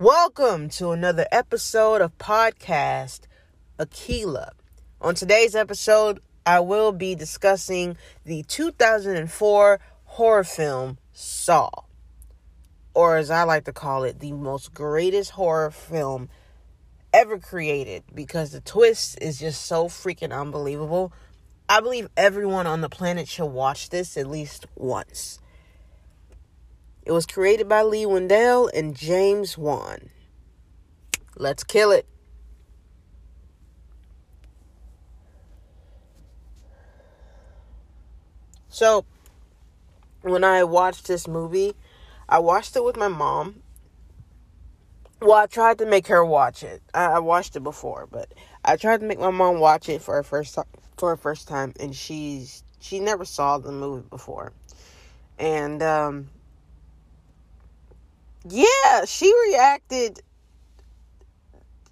Welcome to another episode of podcast Akelah. On today's episode, I will be discussing the 2004 horror film Saw, or as I like to call it, the most greatest horror film ever created because the twist is just so freaking unbelievable. I believe everyone on the planet should watch this at least once. It was created by Leigh Whannell and James Wan. Let's kill it. So, when I watched this movie, I watched it with my mom. Well, I tried to make her watch it. I, I watched it before, but I tried to make my mom watch it for her first for her first time, and she's she never saw the movie before, and um, yeah, she reacted.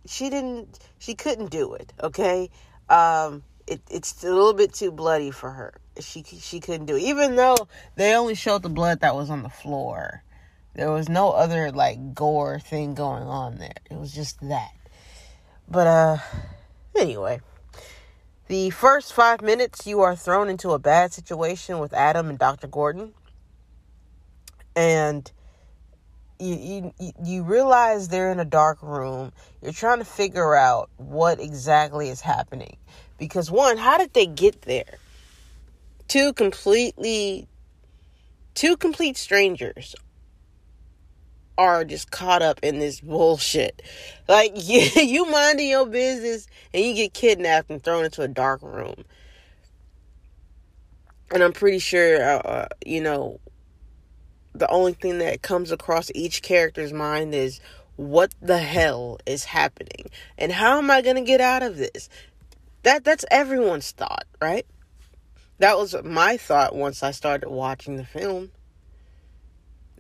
She didn't. She couldn't do it. Okay, um, it, it's a little bit too bloody for her. She she couldn't do it, even though they only showed the blood that was on the floor. There was no other like gore thing going on there. It was just that. But uh, anyway. The first five minutes, you are thrown into a bad situation with Adam and Dr. Gordon. And you, you you realize they're in a dark room. You're trying to figure out what exactly is happening. Because one, how did they get there? Two completely two complete strangers are just caught up in this bullshit. Like you, you minding your business and you get kidnapped and thrown into a dark room. And I'm pretty sure, uh, uh you know, the only thing that comes across each character's mind is what the hell is happening and how am I going to get out of this? That that's everyone's thought, right? That was my thought once I started watching the film.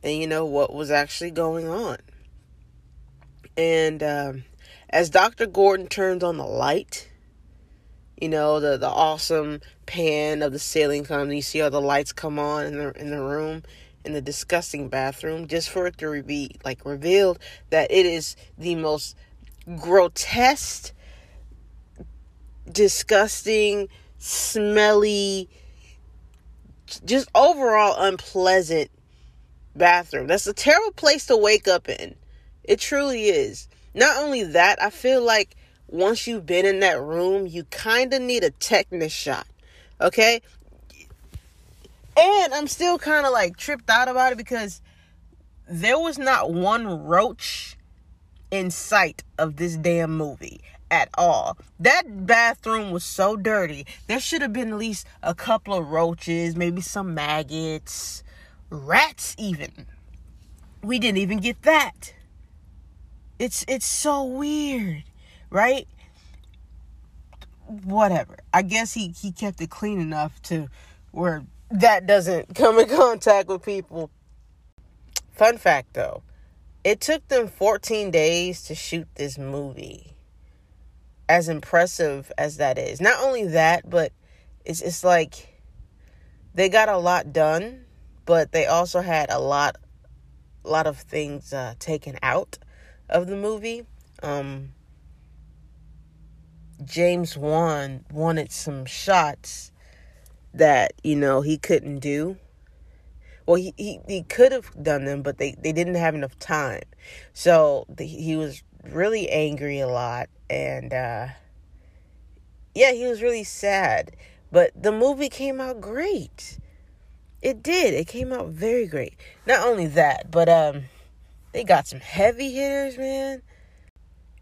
And you know what was actually going on. And um, as Dr. Gordon turns on the light, you know, the the awesome pan of the ceiling comes, you see all the lights come on in the in the room in the disgusting bathroom just for it to be like revealed that it is the most grotesque, disgusting, smelly, just overall unpleasant bathroom. That's a terrible place to wake up in. It truly is. Not only that, I feel like once you've been in that room, you kind of need a tetanus shot. Okay? And I'm still kind of like tripped out about it because there was not one roach in sight of this damn movie at all. That bathroom was so dirty. There should have been at least a couple of roaches, maybe some maggots, rats even. We didn't even get that. It's it's so weird, right? Whatever. I guess he he kept it clean enough to where that doesn't come in contact with people. Fun fact though, it took them 14 days to shoot this movie. As impressive as that is. Not only that, but it's it's like they got a lot done, but they also had a lot a lot of things uh, taken out of the movie. Um James Wan wanted some shots that you know he couldn't do. Well he he, he could have done them but they they didn't have enough time. So the, he was really angry a lot and uh yeah he was really sad. But the movie came out great. It did. It came out very great. Not only that but um they got some heavy hitters man.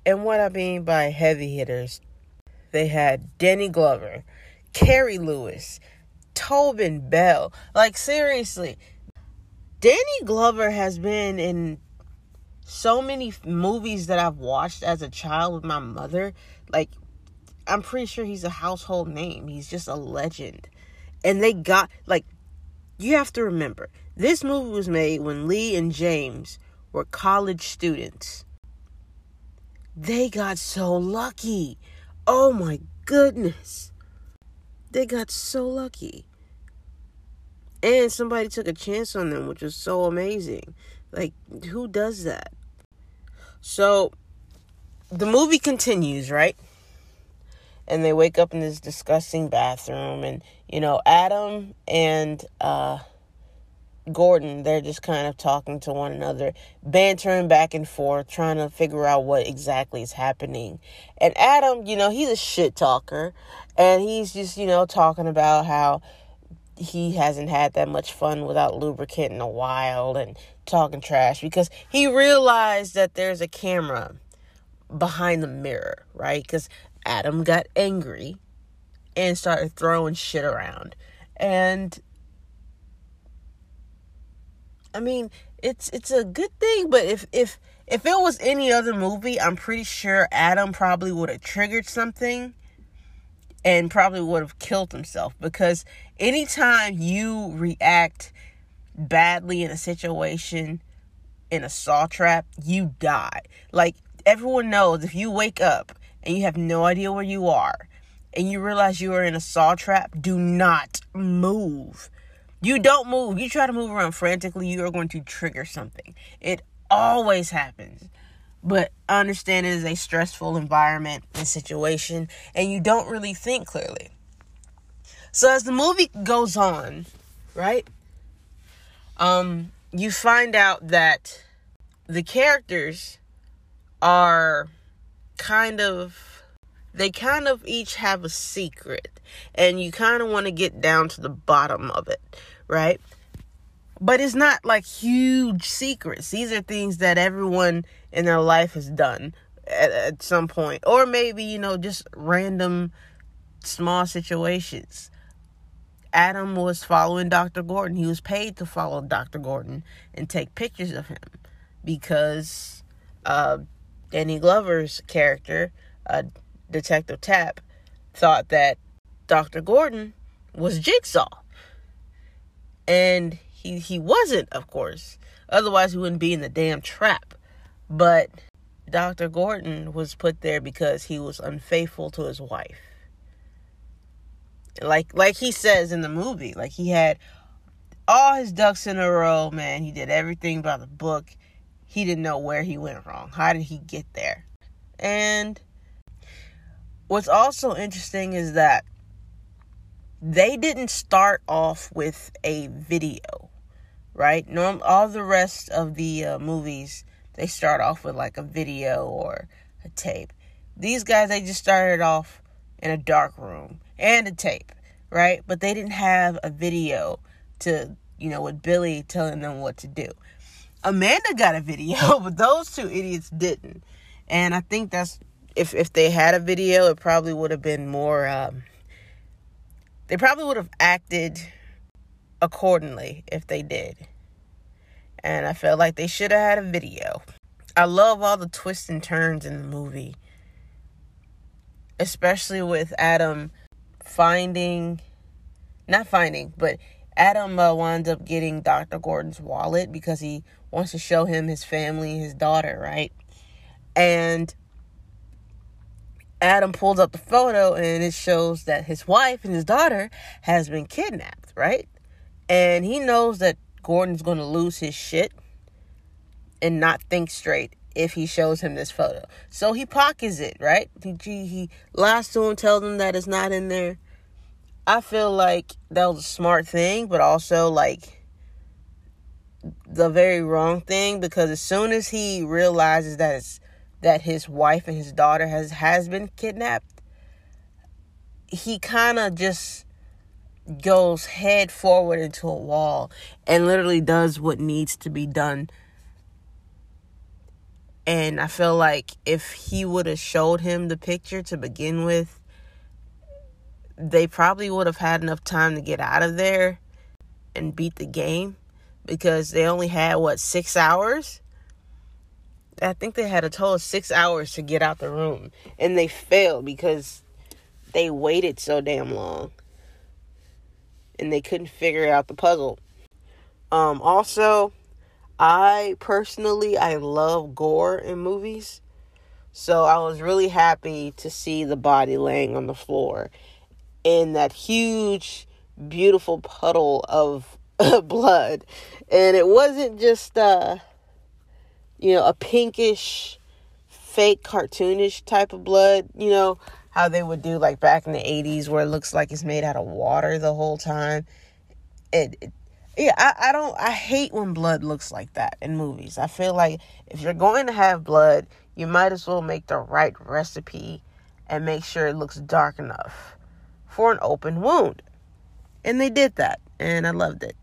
And what i mean by heavy hitters they had danny glover Cary Elwes, Tobin Bell. Like seriously, Danny Glover has been in so many movies that I've watched as a child with my mother. Like I'm pretty sure he's a household name. He's just a legend. And they got like you have to remember, this movie was made when Leigh and James were college students. They got so lucky. Oh my goodness. They got so lucky. And somebody took a chance on them, which was so amazing. Like, who does that? So the movie continues, right? And they wake up in this disgusting bathroom, and you know, Adam and uh, Gordon, they're just kind of talking to one another, bantering back and forth, trying to figure out what exactly is happening. And Adam, you know, he's a shit talker, and he's just, you know, talking about how he hasn't had that much fun without lubricant in a while and talking trash because he realized that there's a camera behind the mirror, right? Because Adam got angry and started throwing shit around. And I mean, it's it's a good thing, but if if if it was any other movie, I'm pretty sure Adam probably would have triggered something and probably would have killed himself because anytime you react badly in a situation in a saw trap, you die. Like everyone knows if you wake up and you have no idea where you are and you realize you are in a saw trap, do not move. You don't move. You try to move around frantically, you are going to trigger something. It always happens. But understand it is a stressful environment and situation, and you don't really think clearly. So as the movie goes on, right? Um, you find out that the characters are kind of they kind of each have a secret and you kind of want to get down to the bottom of it right? But it's not like huge secrets. These are things that everyone in their life has done at, at some point. Or maybe you know just random small situations adam was following dr gordon he was paid to follow dr gordon and take pictures of him because uh, Danny Glover's character, uh, Detective Tapp, thought that Dr. Gordon was Jigsaw. And he he wasn't, of course. Otherwise he wouldn't be in the damn trap. But Dr. Gordon was put there because he was unfaithful to his wife. Like like he says in the movie, like he had all his ducks in a row, man. He did everything by the book he didn't know where he went wrong. How did he get there? And what's also interesting is that they didn't start off with a video, right? Norm, all the rest of the uh, movies they start off with like a video or a tape. These guys they just started off in a dark room and a tape, right? But they didn't have a video to, you know, with Billy telling them what to do. Amanda got a video, but those two idiots didn't. And I think that's if if they had a video, it probably would have been more. Um, they probably would have acted accordingly if they did. And I felt like they should have had a video. I love all the twists and turns in the movie, especially with Adam finding, not finding, but Adam uh, winds up getting Dr. Gordon's wallet because he wants to show him his family, his daughter, right? And Adam pulls up the photo and it shows that his wife and his daughter has been kidnapped, right? And he knows that Gordon's going to lose his shit and not think straight if he shows him this photo. So he pockets it, right? He, he lies to him, tells him that it's not in there. I feel like that was a smart thing, but also like the very wrong thing because as soon as he realizes that it's that his wife and his daughter has has been kidnapped, he kind of just goes head forward into a wall and literally does what needs to be done. And I feel like if he would have showed him the picture to begin with, they probably would have had enough time to get out of there and beat the game because they only had what six hours? I think they had a total of six hours to get out the room and they failed because they waited so damn long and they couldn't figure out the puzzle. Um also i personally i love gore in movies so i was really happy to see the body laying on the floor in that huge, beautiful puddle of blood. And it wasn't just, uh, you know, a pinkish fake cartoonish type of blood, you know, how they would do like back in the 80s where it looks like it's made out of water the whole time. It, it yeah, I, I don't I hate when blood looks like that in movies. I feel like if you're going to have blood, you might as well make the right recipe and make sure it looks dark enough for an open wound. And they did that, and I loved it.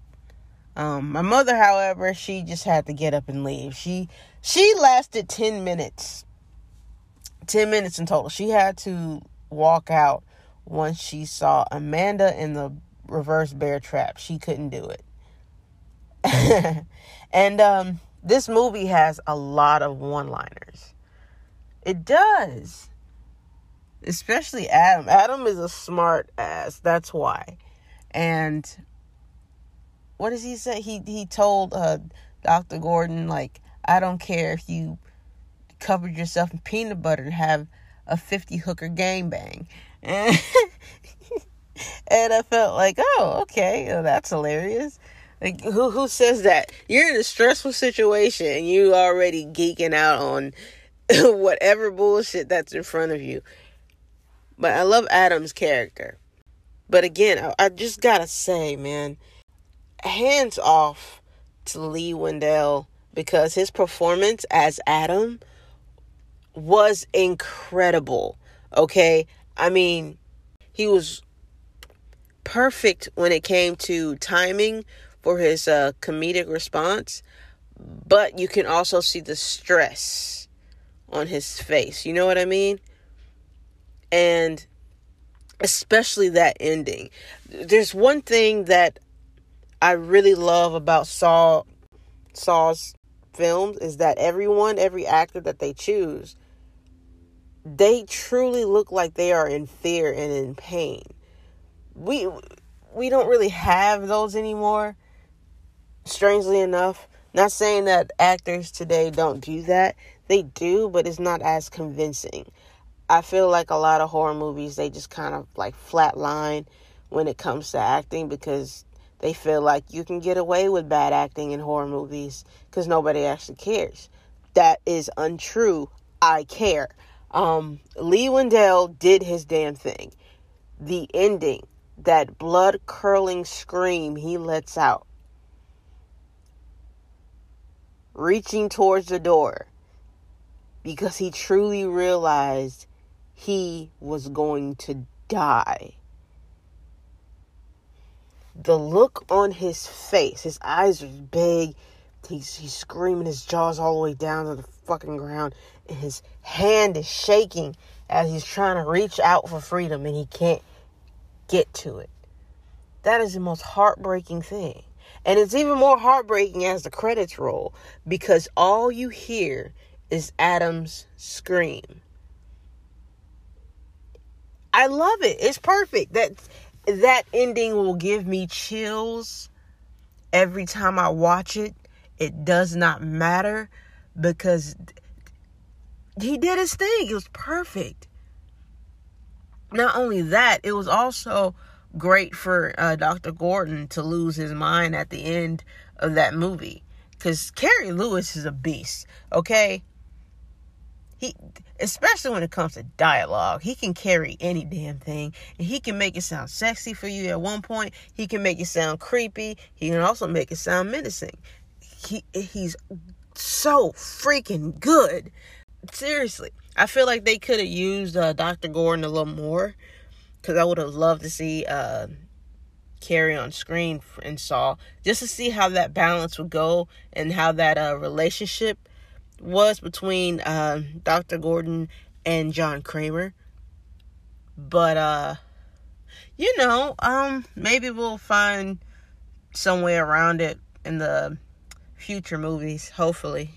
Um, my mother, however, she just had to get up and leave. She she lasted ten minutes, ten minutes in total. She had to walk out once she saw Amanda in the reverse bear trap. She couldn't do it. and um, this movie has a lot of one-liners. It does. Especially Adam. Adam is a smart ass. That's why. And what does he say? He he told uh, Dr. Gordon like, I don't care if you covered yourself in peanut butter and have a 50 hooker gang bang. And, and I felt like, oh, okay, well, that's hilarious. Like who who says that? You're in a stressful situation and you already geeking out on whatever bullshit that's in front of you. But I love Adam's character. But again, I, I just gotta say, man, hands off to Leigh Whannell because his performance as Adam was incredible. Okay? I mean, he was perfect when it came to timing for his uh, comedic response, but you can also see the stress on his face. You know what I mean? And especially that ending. There's one thing that I really love about Saw Saw's films is that everyone, every actor that they choose, they truly look like they are in fear and in pain. We we don't really have those anymore. Strangely enough, not saying that actors today don't do that. They do, but it's not as convincing. I feel like a lot of horror movies they just kind of like flatline when it comes to acting because they feel like you can get away with bad acting in horror movies because nobody actually cares. That is untrue. I care. Um, Leigh Whannell did his damn thing. The ending, that blood curling scream he lets out reaching towards the door because he truly realized he was going to die. The look on his face, his eyes are big. He's, he's screaming, his jaws all the way down to the fucking ground, and his hand is shaking as he's trying to reach out for freedom and he can't get to it. That is the most heartbreaking thing. And it's even more heartbreaking as the credits roll because all you hear is Adam's scream. I love it. It's perfect. That that ending will give me chills every time I watch it. It does not matter because he did his thing. It was perfect. Not only that, it was also great for uh, Dr. Gordon to lose his mind at the end of that movie. Because Cary Elwes is a beast, okay? He, especially when it comes to dialogue, he can carry any damn thing, and he can make it sound sexy for you at one point. He can make it sound creepy. He can also make it sound menacing. He he's so freaking good. Seriously, I feel like they could have used uh, Dr. Gordon a little more because I would have loved to see uh, Cary on screen and Saw just to see how that balance would go and how that uh, relationship was between uh, Dr. Gordon and John Kramer. But uh, you know, um, maybe we'll find some way around it in the future movies. Hopefully,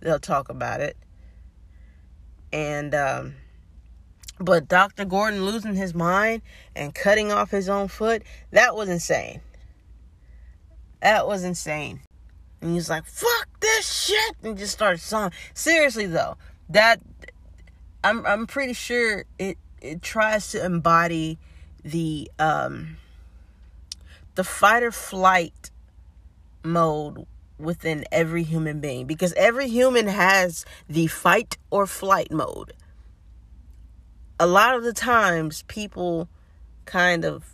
they'll talk about it. And um, but Dr. Gordon losing his mind and cutting off his own foot, that was insane. That was insane. And he's like, fuck this shit and just started song. Seriously though, that I'm I'm pretty sure it it tries to embody the um the fight or flight mode within every human being because every human has the fight or flight mode. A lot of the times, people kind of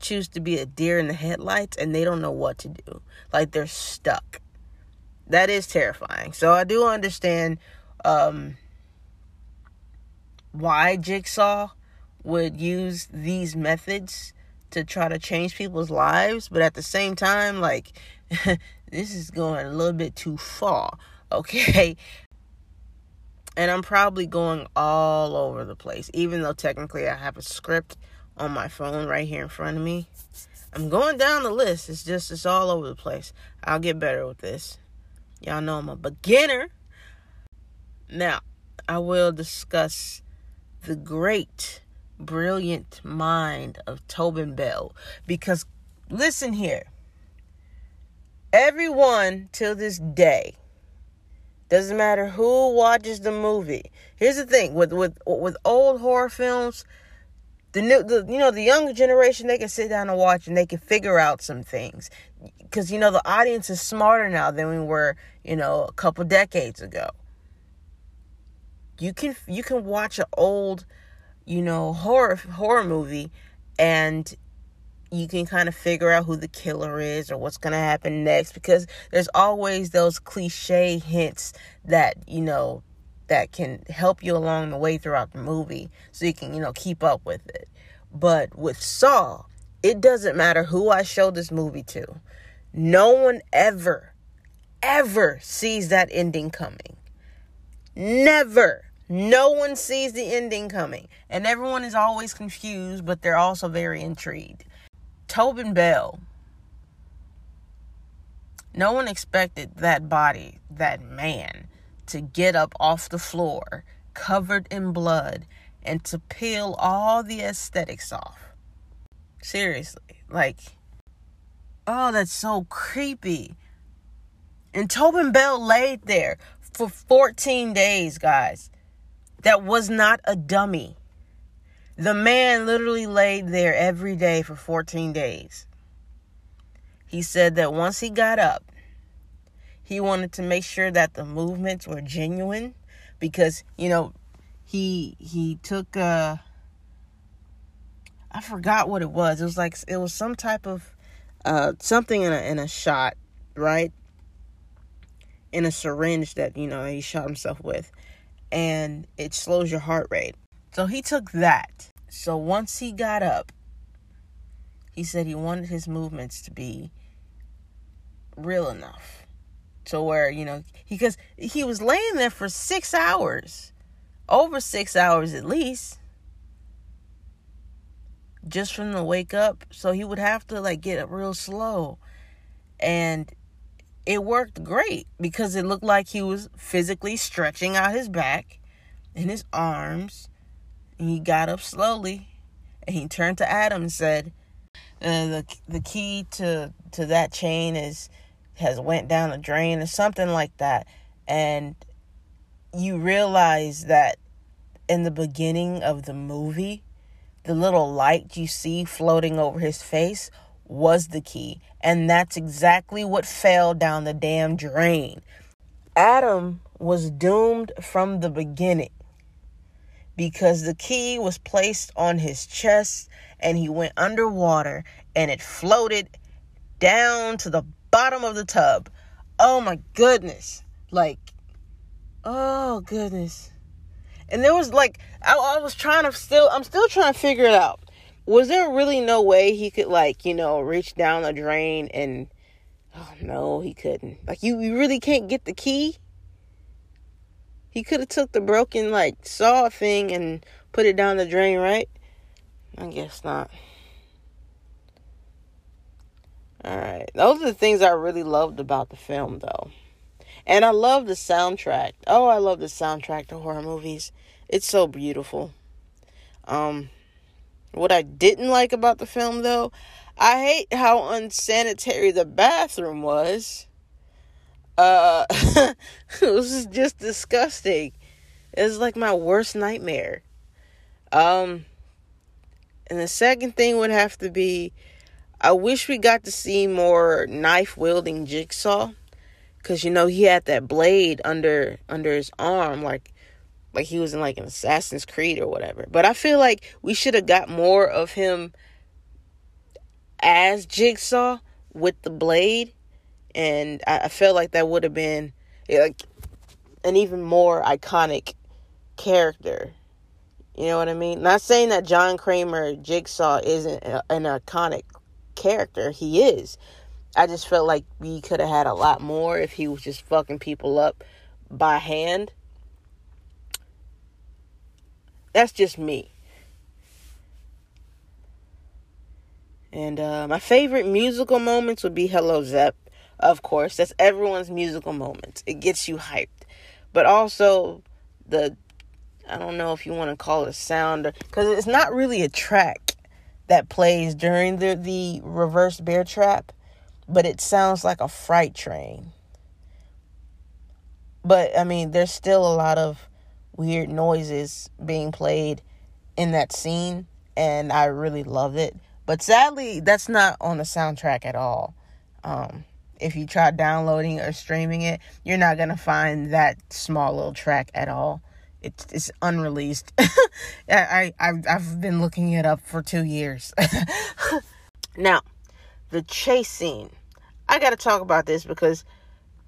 choose to be a deer in the headlights and they don't know what to do. Like they're stuck. That is terrifying. So I do understand um, why Jigsaw would use these methods to try to change people's lives, but at the same time, like, this is going a little bit too far, okay? And I'm probably going all over the place, even though technically I have a script on my phone right here in front of me. I'm going down the list. It's just, it's all over the place. I'll get better with this. Y'all know I'm a beginner. Now, I will discuss the great brilliant mind of Tobin Bell. Because listen here. Everyone till this day doesn't matter who watches the movie. Here's the thing with with with old horror films, the new the you know the younger generation they can sit down and watch and they can figure out some things because you know the audience is smarter now than we were you know a couple decades ago. You can you can watch an old you know, horror horror movie and you can kind of figure out who the killer is or what's going to happen next because there's always those cliche hints that, you know, that can help you along the way throughout the movie so you can, you know, keep up with it. But with Saw, it doesn't matter who I show this movie to. No one ever, ever sees that ending coming. Never. No one sees the ending coming, and everyone is always confused, but they're also very intrigued. Tobin Bell. No one expected that body, that man, to get up off the floor, covered in blood, and to peel all the aesthetics off. Seriously. Like, oh, that's so creepy. And Tobin Bell laid there for 14 days, guys that was not a dummy. The man literally laid there every day for 14 days. He said that once he got up, he wanted to make sure that the movements were genuine because, you know, he he took uh I forgot what it was. It was like it was some type of uh something in a in a shot, right? In a syringe that, you know, he shot himself with and it slows your heart rate. So he took that. So once he got up, he said he wanted his movements to be real enough to where, you know, because he was laying there for six hours, over six hours at least, just from the wake up. So he would have to like get up real slow. And it worked great because it looked like he was physically stretching out his back and his arms. And he got up slowly and he turned to Adam and said, uh, "the the key to to that chain is has went down the drain or something like that." And you realize that in the beginning of the movie, the little light you see floating over his face was the key. And that's exactly what fell down the damn drain. Adam was doomed from the beginning because the key was placed on his chest and he went underwater and it floated down to the bottom of the tub. Oh my goodness. Like, oh goodness. And there was like, I, I was trying to still, I'm still trying to figure it out was there really no way he could like you know reach down the drain and oh no he couldn't like you, you really can't get the key he could have took the broken like saw thing and put it down the drain right? I guess not. All right those are the things i really loved about the film though. And i love the soundtrack. Oh i love the soundtrack to horror movies. It's so beautiful. Um what I didn't like about the film, though, I hate how unsanitary the bathroom was. Uh, it was just disgusting. It was like my worst nightmare. Um, and the second thing would have to be, I wish we got to see more knife wielding Jigsaw, cause you know he had that blade under under his arm, like like he was in like an Assassin's Creed or whatever. But I feel like we should have got more of him as Jigsaw with the blade, and I, I felt like that would have been like an even more iconic character. You know what I mean? Not saying that John Kramer Jigsaw isn't an iconic character. He is. I just felt like we could have had a lot more if he was just fucking people up by hand. That's just me. And uh, my favorite musical moments would be Hello Zep, of course. That's everyone's musical moments. It gets you hyped. But also the I don't know if you want to call it a sound because it's not really a track that plays during the the reverse bear trap, but it sounds like a freight train. But I mean, there's still a lot of weird noises being played in that scene, and I really love it. But sadly, that's not on the soundtrack at all. Um, if you try downloading or streaming it, you're not gonna find that small little track at all. It's it's unreleased. I, I I've been looking it up for two years. now, the chase scene. I got to talk about this because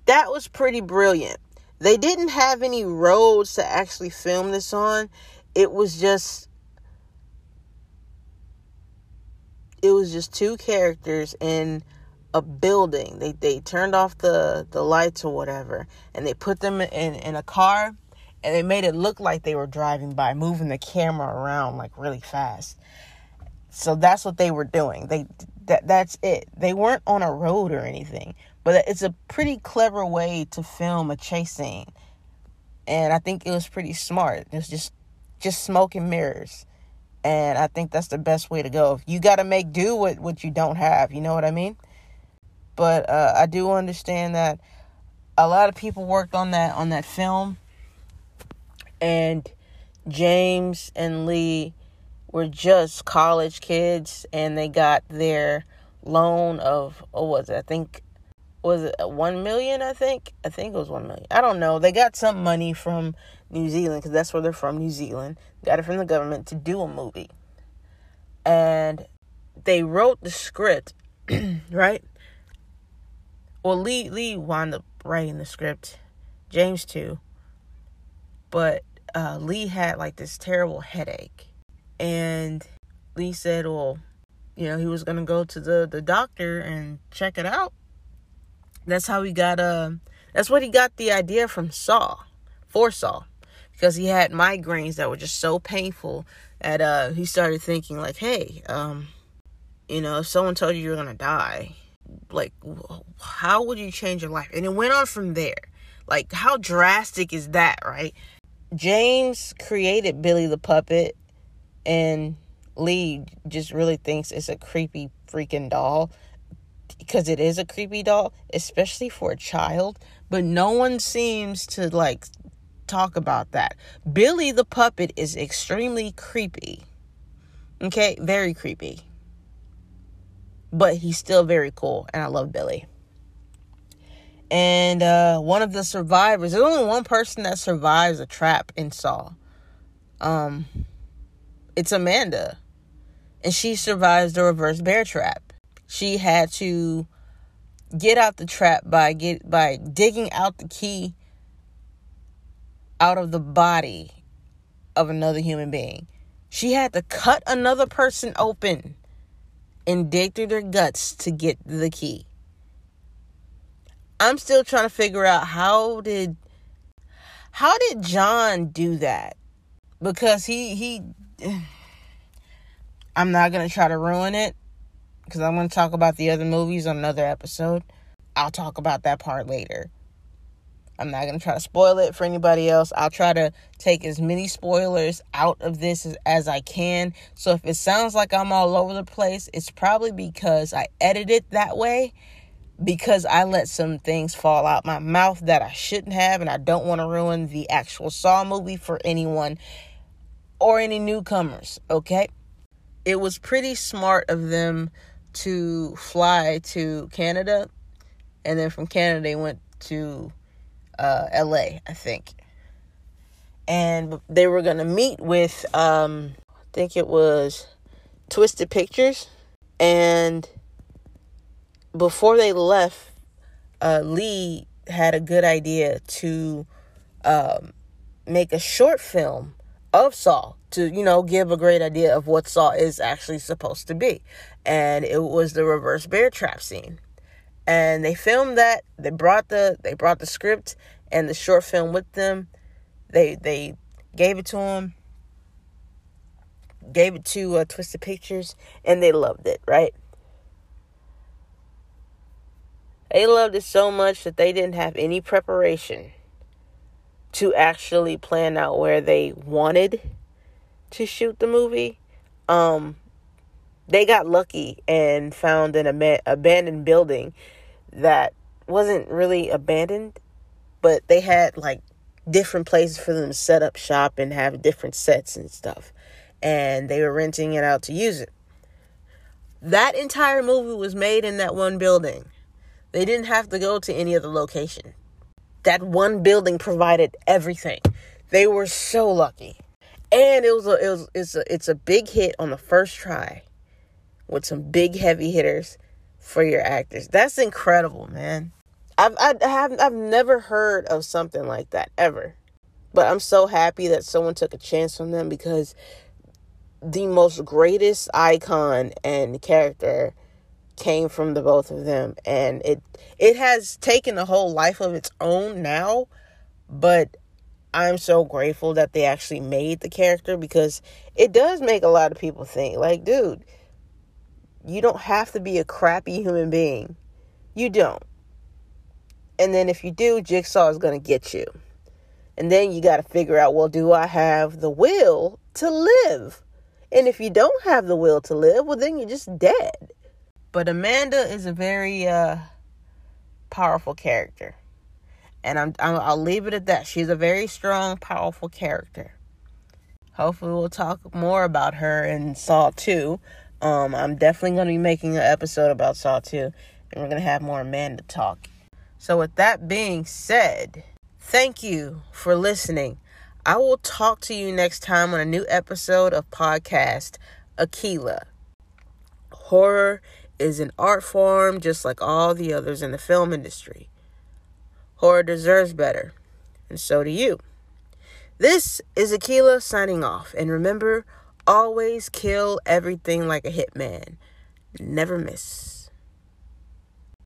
that was pretty brilliant. They didn't have any roads to actually film this on. It was just it was just two characters in a building. They they turned off the the lights or whatever, and they put them in in a car, and they made it look like they were driving by, moving the camera around like really fast. So that's what they were doing. They that that's it. They weren't on a road or anything, but it's a pretty clever way to film a chase scene, and I think it was pretty smart. It was just just smoke and mirrors. And I think that's the best way to go. You got to make do with what you don't have. You know what I mean? But uh, I do understand that a lot of people worked on that on that film, and James and Leigh were just college kids, and they got their loan of what was it? I think was it one million? I think I think it was one million. I don't know. They got some money from New Zealand because that's where they're from. New Zealand got it from the government to do a movie, and they wrote the script, right? Well lee lee wound up writing the script james too but uh, lee had like this terrible headache. And lee said well you know he was gonna go to the the doctor and check it out. That's how he got uh that's what he got the idea from saw for saw because he had migraines that were just so painful that uh he started thinking like hey um you know if someone told you you're gonna die like how would you change your life? And it went on from there. Like how drastic is that right? James created billy the puppet and lee just really thinks it's a creepy freaking doll. Because it is a creepy doll especially for a child but no one seems to like talk about that. Billy the puppet is extremely creepy. Okay? Very creepy but he's still very cool and I love Billy. And uh, one of the survivors, there's only one person that survives a trap in Saw. Um, it's Amanda. And she survives the reverse bear trap. She had to get out the trap by get by digging out the key out of the body of another human being. She had to cut another person open and dig through their guts to get the key. I'm still trying to figure out how did how did John do that? Because he he I'm not going to try to ruin it because I'm going to talk about the other movies on another episode. I'll talk about that part later. I'm not going to try to spoil it for anybody else. I'll try to take as many spoilers out of this as, as, I can. So if it sounds like I'm all over the place, it's probably because I edited it that way because I let some things fall out my mouth that I shouldn't have and I don't want to ruin the actual Saw movie for anyone or any newcomers, okay? It was pretty smart of them to fly to Canada, and then from Canada they went to uh, L.A. I think, and they were gonna meet with um, I think it was Twisted Pictures, and before they left, uh, Leigh had a good idea to um, make a short film of Saw to, you know, give a great idea of what Saw is actually supposed to be. And it was the reverse bear trap scene. And they filmed that. They brought the they brought the script and the short film with them. They they gave it to him. Gave it to uh, Twisted Pictures and they loved it, right? They loved it so much that they didn't have any preparation to actually plan out where they wanted to shoot the movie. Um, they got lucky and found an ab- abandoned building that wasn't really abandoned, but they had like different places for them to set up shop and have different sets and stuff. And they were renting it out to use it. That entire movie was made in that one building. They didn't have to go to any other location. That one building provided everything. They were so lucky. And it was a, it was it's a it's a big hit on the first try with some big heavy hitters for your actors. That's incredible, man. I've I have I've never heard of something like that ever. But I'm so happy that someone took a chance on them because the most greatest icon and character came from the both of them and it it has taken a whole life of its own now but i'm so grateful that they actually made the character because it does make a lot of people think like dude you don't have to be a crappy human being you don't and then if you do jigsaw is going to get you and then you got to figure out well do i have the will to live and if you don't have the will to live well then you're just dead but Amanda is a very uh, powerful character. And I'm, i will leave it at that. She's a very strong, powerful character. Hopefully, we'll talk more about her in Saw 2. Um, I'm definitely going to be making an episode about Saw 2, and we're going to have more Amanda talk. So, with that being said, thank you for listening. I will talk to you next time on a new episode of podcast Akelah. Horror is an art form just like all the others in the film industry. Horror deserves better, and so do you. This is Akelah signing off, and remember always kill everything like a hitman. Never miss.